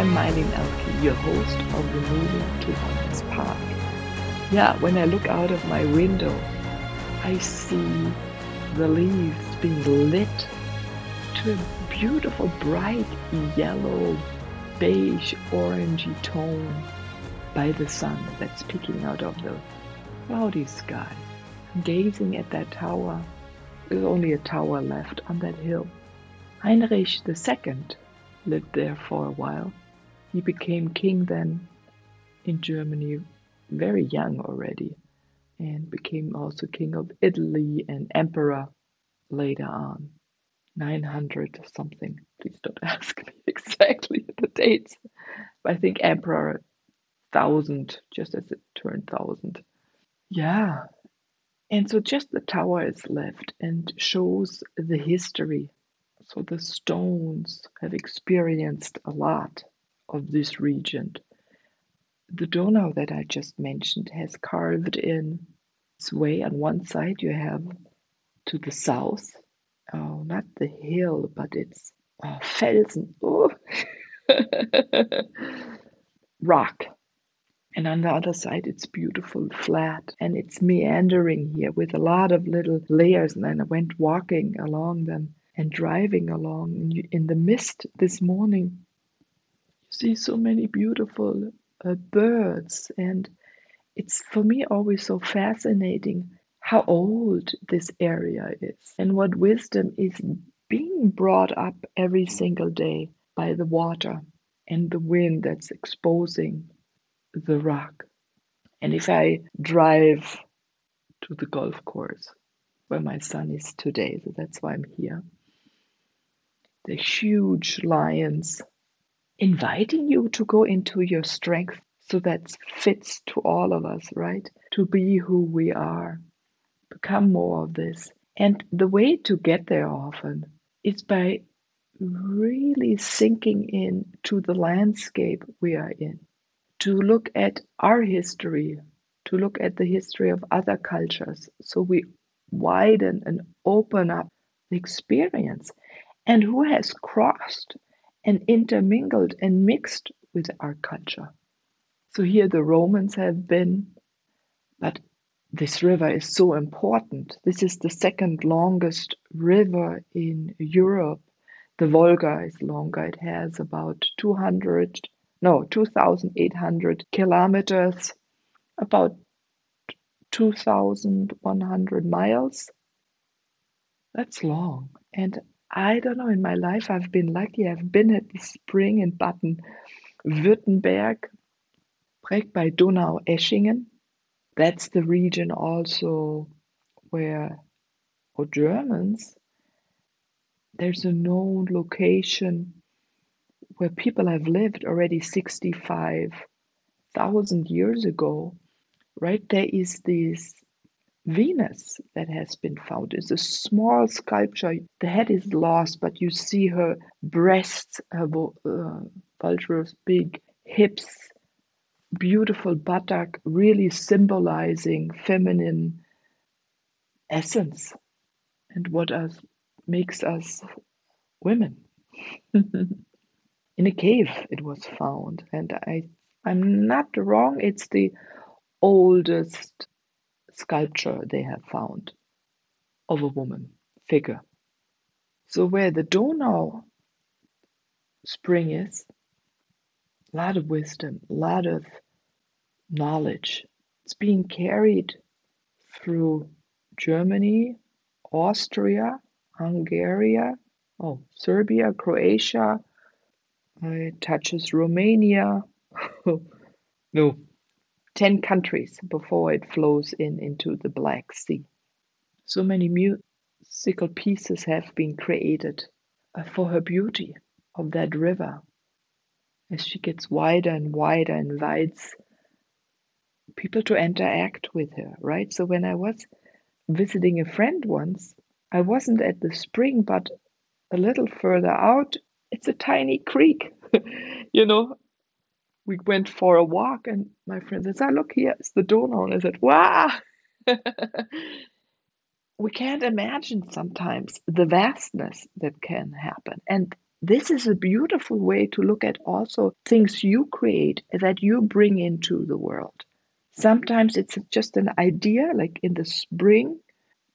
I'm Meilin Ehlke, your host of the Moving to Oneness Park. Yeah, when I look out of my window, I see the leaves being lit to a beautiful bright yellow, beige, orangey tone by the sun that's peeking out of the cloudy sky. Gazing at that tower, there's only a tower left on that hill. Heinrich II lived there for a while. He became king then in Germany very young already and became also king of Italy and emperor later on. 900 something. Please don't ask me exactly the dates. But I think emperor 1000, just as it turned 1000. Yeah. And so just the tower is left and shows the history so the stones have experienced a lot of this region. The Donau that I just mentioned has carved in its way. On one side, you have to the south, oh, not the hill, but it's uh, oh, Felsen, oh. rock. And on the other side, it's beautiful, flat, and it's meandering here with a lot of little layers. And then I went walking along them and driving along in, the mist this morning, see so many beautiful uh, birds, and it's for me always so fascinating how old this area is and what wisdom is being brought up every single day by the water and the wind that's exposing the rock. And if I drive to the golf course where my son is today, so that's why I'm here, the huge lions inviting you to go into your strength so that fits to all of us, right? To be who we are, become more of this. And the way to get there often is by really sinking in to the landscape we are in, to look at our history, to look at the history of other cultures. So we widen and open up the experience and who has crossed and intermingled and mixed with our culture. So here the Romans have been, but this river is so important. This is the second longest river in Europe. The Volga is longer. It has about 200, no, 2,800 kilometers, about 2,100 miles. That's long. And I don't know, in my life I've been lucky. I've been at the spring in Baden-Württemberg, right by Donaueschingen. That's the region also where, for Germans, there's a known location where people have lived already 65,000 years ago. Right there is this Venus that has been found is a small sculpture. The head is lost, but you see her breasts, her uh, big hips, beautiful buttock, really symbolizing feminine essence and what us makes us women. In a cave, it was found, and I, I'm not wrong. It's the oldest sculpture they have found of a woman figure. So where the Donau spring is, a lot of wisdom, a lot of knowledge. It's being carried through Germany, Austria, Hungary, oh, Serbia, Croatia. It touches Romania. no, 10 countries before it flows in into the Black Sea. So many musical pieces have been created uh, for her beauty of that river as she gets wider and wider, invites people to interact with her, right? So when I was visiting a friend once, I wasn't at the spring, but a little further out, it's a tiny creek. you know, we went for a walk, and my friend says, "Ah, look here, it's the Donau." And I said, "Wow!" we can't imagine sometimes the vastness that can happen, and this is a beautiful way to look at also things you create that you bring into the world. Sometimes it's just an idea, like in the spring,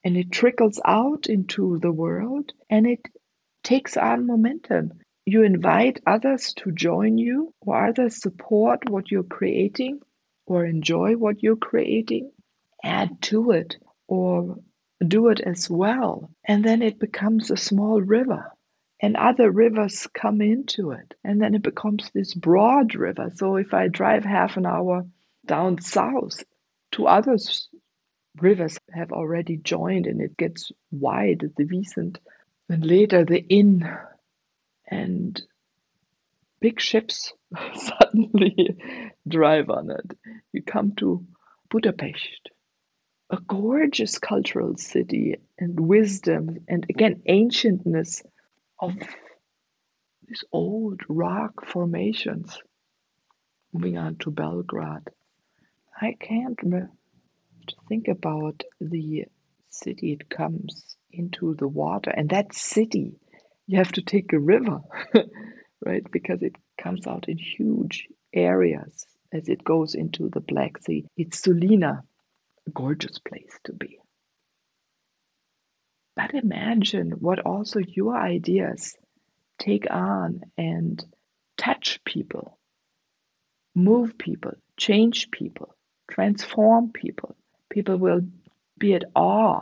and it trickles out into the world and it takes on momentum. You invite others to join you, or others support what you're creating, or enjoy what you're creating, add to it, or do it as well. And then it becomes a small river, and other rivers come into it, and then it becomes this broad river. So if I drive half an hour down south, two others rivers have already joined, and it gets wide, the Wiesent, and later the Inn and big ships suddenly drive on it. You come to Budapest, a gorgeous cultural city and wisdom and again ancientness of these old rock formations. Moving on to Belgrade. I can't think about the city it comes into the water and that city you have to take a river, right? Because it comes out in huge areas as it goes into the Black Sea. It's Sulina, a gorgeous place to be. But imagine what also your ideas take on and touch people, move people, change people, transform people. People will be at awe,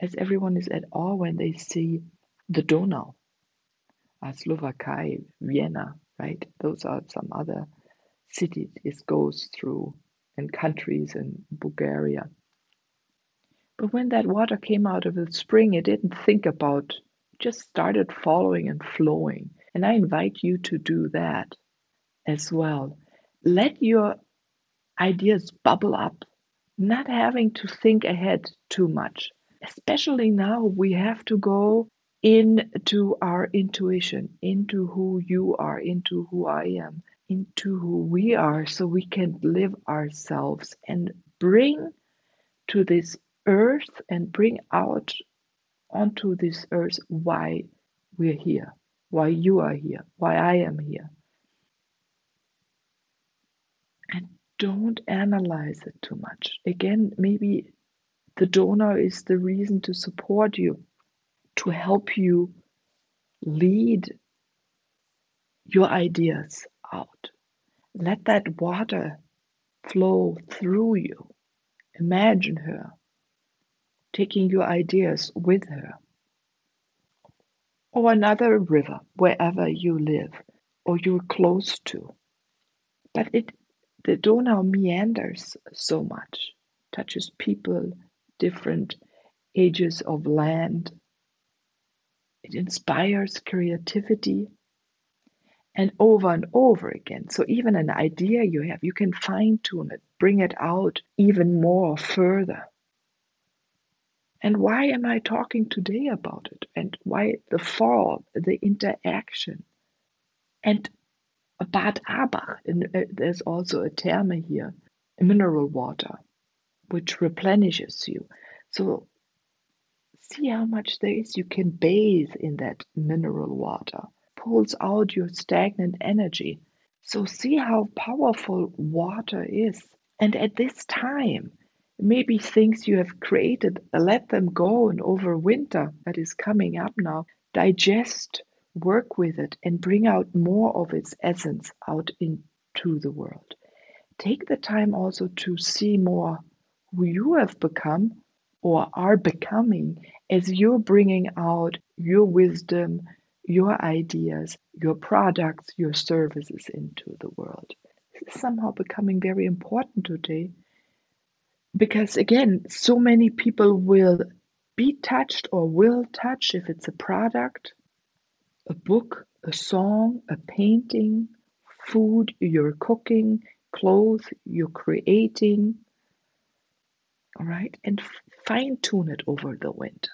as everyone is at awe when they see the Donau Uh, Slovakia, Vienna, right? Those are some other cities it goes through and countries in Bulgaria. But when that water came out of the spring, it didn't think about, just started following and flowing. And I invite you to do that as well. Let your ideas bubble up, not having to think ahead too much. Especially now, we have to go into our intuition, into who you are, into who I am, into who we are, so we can live ourselves and bring to this earth and bring out onto this earth why we're here, why you are here, why I am here. And don't analyze it too much. Again, maybe the Donau is the reason to support you to help you lead your ideas out. Let that water flow through you. Imagine her taking your ideas with her. Or another river, wherever you live or you're close to. But it the Donau meanders so much, touches people, different ages of land, it inspires creativity and over and over again. So, even an idea you have, you can fine tune it, bring it out even more further. And why am I talking today about it? And why the fall, the interaction? And Bad Abbach, uh, there's also a term here, mineral water, which replenishes you. So See how much there is. You can bathe in that mineral water, pulls out your stagnant energy. So, see how powerful water is. And at this time, maybe things you have created, let them go and over winter that is coming up now, digest, work with it, and bring out more of its essence out into the world. Take the time also to see more who you have become or are becoming as you're bringing out your wisdom, your ideas, your products, your services into the world. This is somehow becoming very important today because, again, so many people will be touched or will touch if it's a product, a book, a song, a painting, food you're cooking, clothes you're creating, all right, and fine tune it over the winter.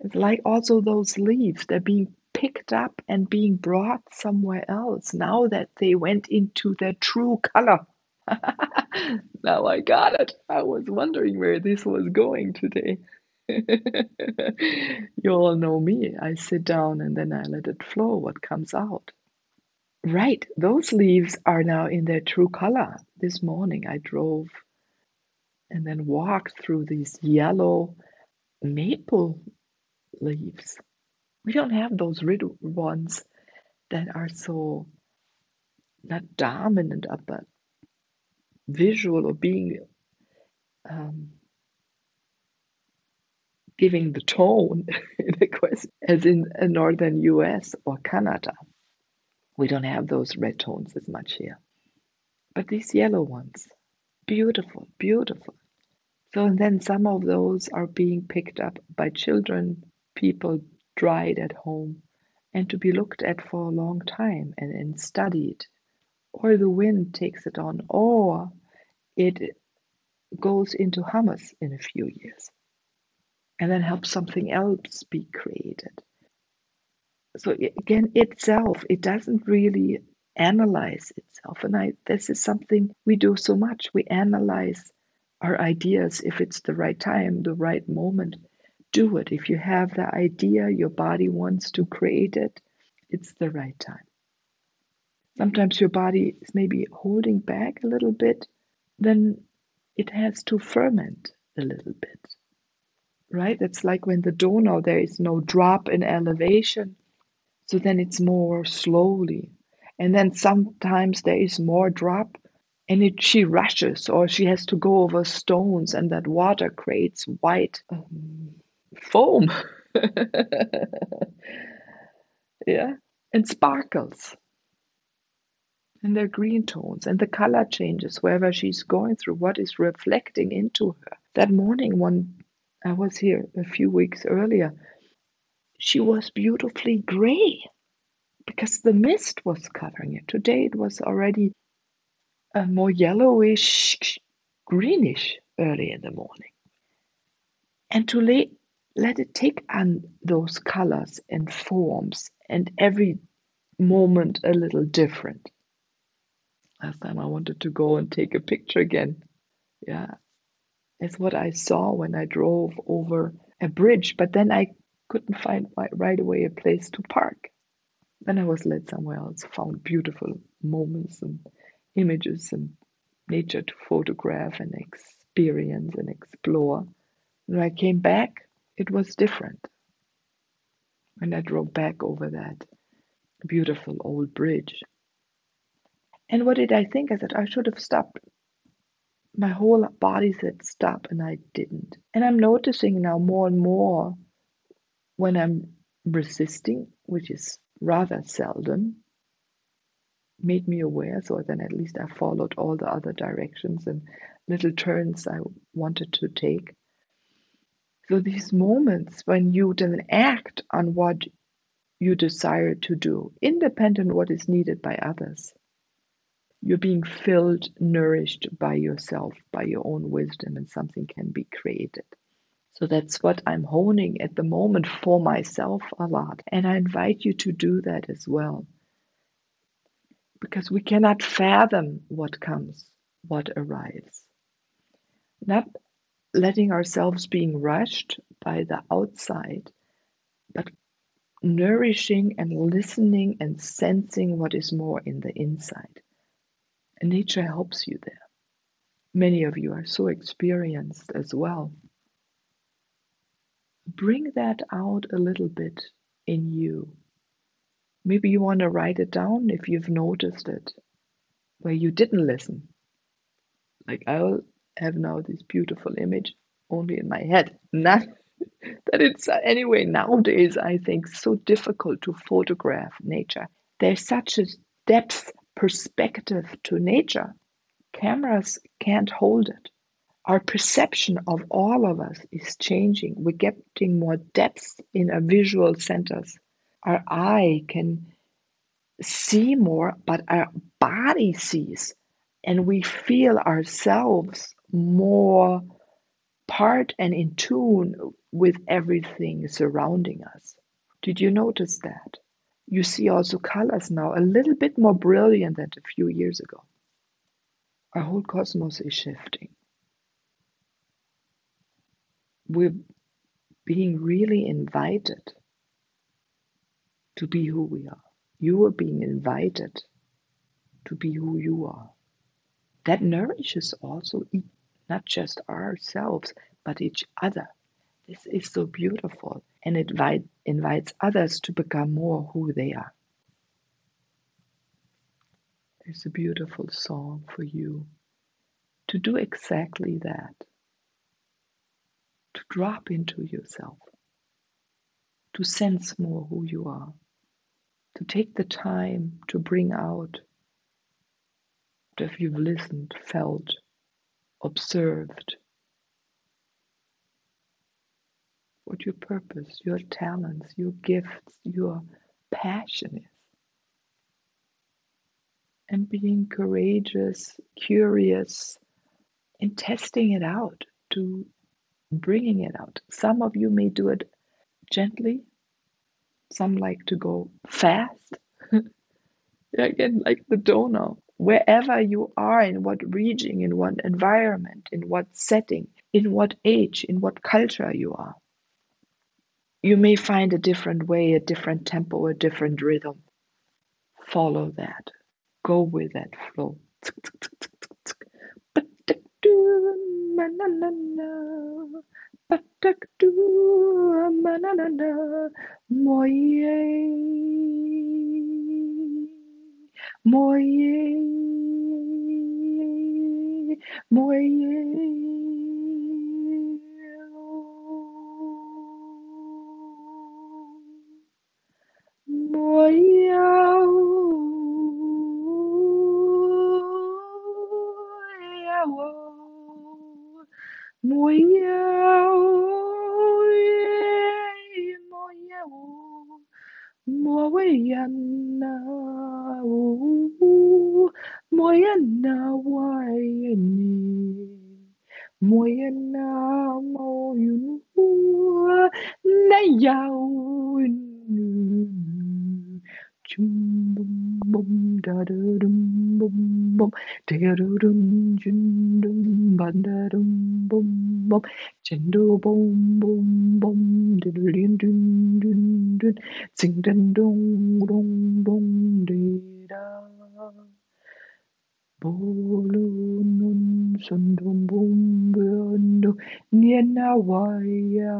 It's like also those leaves, they're being picked up and being brought somewhere else now that they went into their true color. now I got it. I was wondering where this was going today. you all know me. I sit down and then I let it flow what comes out. Right, those leaves are now in their true color. This morning I drove and then walked through these yellow maple leaves. We don't have those red ones that are so not dominant, but visual or being um, giving the tone in a question, as in northern US or Canada. We don't have those red tones as much here. But these yellow ones, beautiful, beautiful. So then some of those are being picked up by children, people dried at home, and to be looked at for a long time and, and studied. Or the wind takes it on, or it goes into hummus in a few years and then helps something else be created. So again, itself, it doesn't really analyze itself. And I, this is something we do so much. We analyze our ideas if it's the right time, the right moment. Do it. If you have the idea, your body wants to create it, it's the right time. Sometimes your body is maybe holding back a little bit, then it has to ferment a little bit. Right? It's like when the dough there is no drop in elevation, so then it's more slowly. And then sometimes there is more drop and it, she rushes or she has to go over stones and that water creates white um, foam. yeah, and sparkles. And they're green tones, and the color changes wherever she's going through, what is reflecting into her. That morning, when I was here a few weeks earlier, she was beautifully gray because the mist was covering it. Today it was already more yellowish, greenish early in the morning. And to lay, let it take on those colors and forms, and every moment a little different. Last time I wanted to go and take a picture again. Yeah, it's what I saw when I drove over a bridge, but then I couldn't find right away a place to park. Then I was led somewhere else, found beautiful moments and images and nature to photograph and experience and explore. When I came back, it was different. When I drove back over that beautiful old bridge. And what did I think? I said, I should have stopped. My whole body said stop, and I didn't. And I'm noticing now more and more when I'm resisting, which is rather seldom, made me aware. So then at least I followed all the other directions and little turns I wanted to take. So these moments when you then act on what you desire to do, independent of what is needed by others, you're being filled, nourished by yourself, by your own wisdom, and something can be created. So that's what I'm honing at the moment for myself a lot. And I invite you to do that as well. Because we cannot fathom what comes, what arrives. Not letting ourselves being rushed by the outside, but nourishing and listening and sensing what is more in the inside. And nature helps you there. Many of you are so experienced as well bring that out a little bit in you. Maybe you want to write it down if you've noticed it, where you didn't listen. Like I'll have now this beautiful image only in my head. Not that it's uh, anyway nowadays I think so difficult to photograph nature. There's such a depth perspective to nature. Cameras can't hold it. Our perception of all of us is changing. We're getting more depth in our visual centers. Our eye can see more, but our body sees, and we feel ourselves more part and in tune with everything surrounding us. Did you notice that? You see also colors now a little bit more brilliant than a few years ago. Our whole cosmos is shifting. We're being really invited to be who we are. You are being invited to be who you are. That nourishes also not just ourselves, but each other. This is so beautiful and it invite, invites others to become more who they are. It's a beautiful song for you to do exactly that. To drop into yourself, to sense more who you are, to take the time to bring out if you've listened, felt, observed, what your purpose, your talents, your gifts, your passion is. And being courageous, curious, and testing it out to bringing it out. Some of you may do it gently, some like to go fast. Again, like the Donau. Wherever you are, in what region, in what environment, in what setting, in what age, in what culture you are you may find a different way, a different tempo, a different rhythm. Follow that. Go with that flow. Pataktu mananana moye, moye, moye, moye, Muy yêu Muy yêu Muy anna Muy anna Why anna Muy anna Mau yunua Na yau Chumbum bum da da dum bum bum, da da dum jum dum ba da dum bum bum, chendu bum bum bum, diddle dun dun dun dun. Sing ding dong dong dong dee da. Bolu nun sun dum bum bum do. Nien na wai ya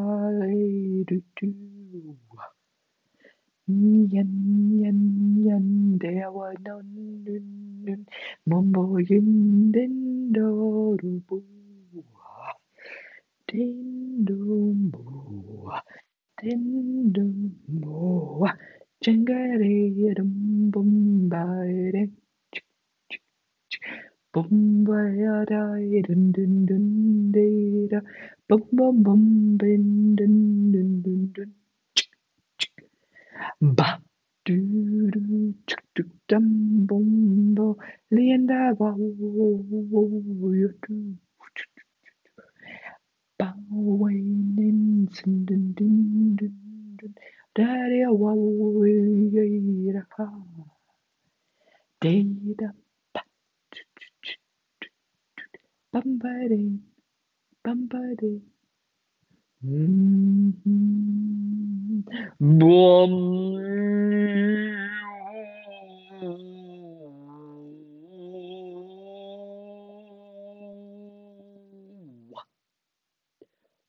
du du. Nien nien there were none nun nun. Mumbo yin din do do boo. Bum ba de. Mm-hmm.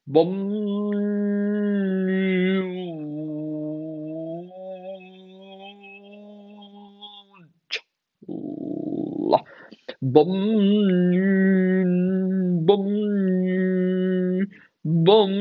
Bum. Bum. Bomb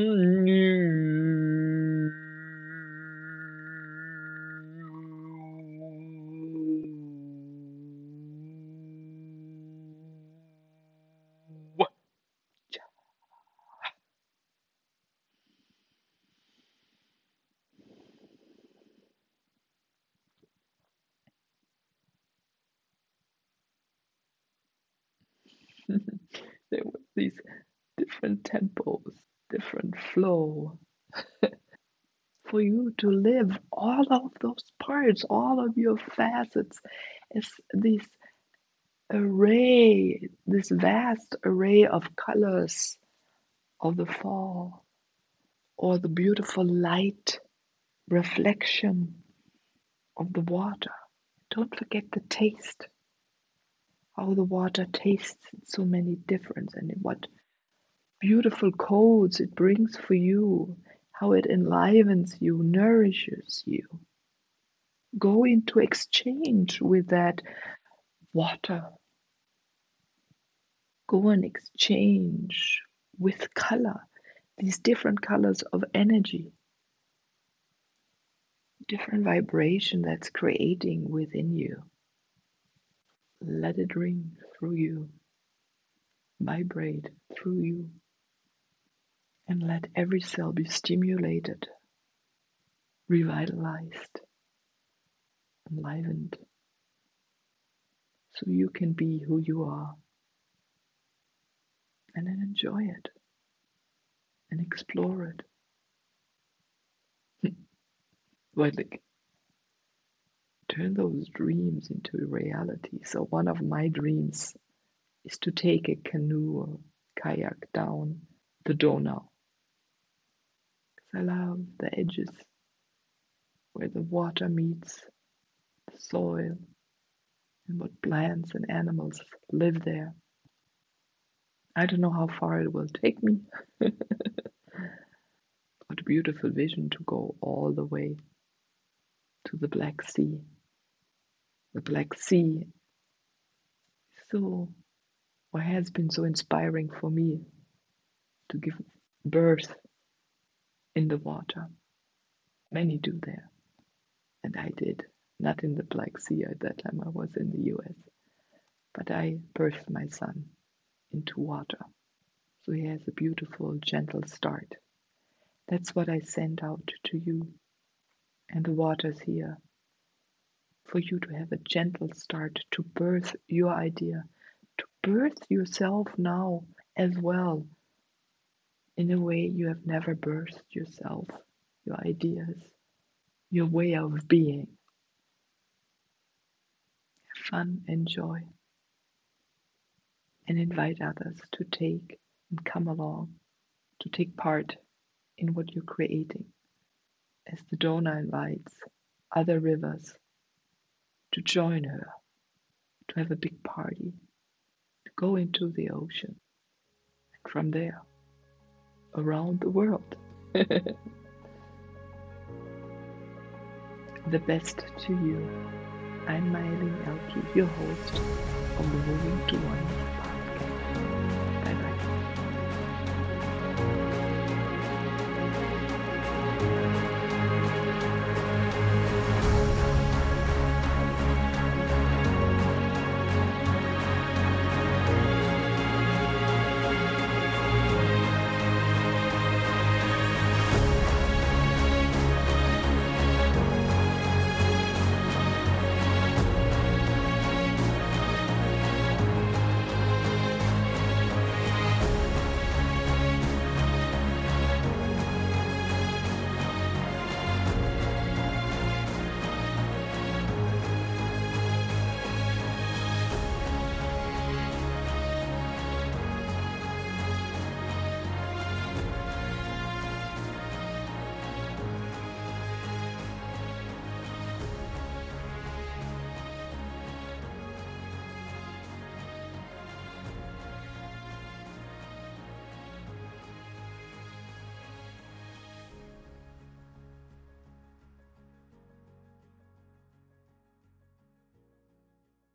there were these different temples different flow. For you to live all of those parts, all of your facets, as this array, this vast array of colors of the fall, or the beautiful light reflection of the water. Don't forget the taste, how the water tastes in so many different and what beautiful codes it brings for you, how it enlivens you, nourishes you. Go into exchange with that water. Go and exchange with color, these different colors of energy, different vibration that's creating within you. Let it ring through you, vibrate through you, and let every cell be stimulated, revitalized, enlivened, so you can be who you are and then enjoy it and explore it. like turn those dreams into reality. So one of my dreams is to take a canoe or kayak down the Donau. Love the edges where the water meets the soil and what plants and animals live there. I don't know how far it will take me. what a beautiful vision to go all the way to the Black Sea. The Black Sea so or has been so inspiring for me to give birth in the water. Many do there. And I did. Not in the Black Sea at that time, I was in the US. But I birthed my son into water. So he has a beautiful, gentle start. That's what I send out to you. And the water's here for you to have a gentle start to birth your idea, to birth yourself now as well, in a way you have never birthed yourself, your ideas, your way of being. Have fun, enjoy and invite others to take and come along, to take part in what you're creating. As the Donau invites other rivers to join her, to have a big party, to go into the ocean, and from there, around the world. the best to you. I'm Meilin Ehlke, your host of the Moving to One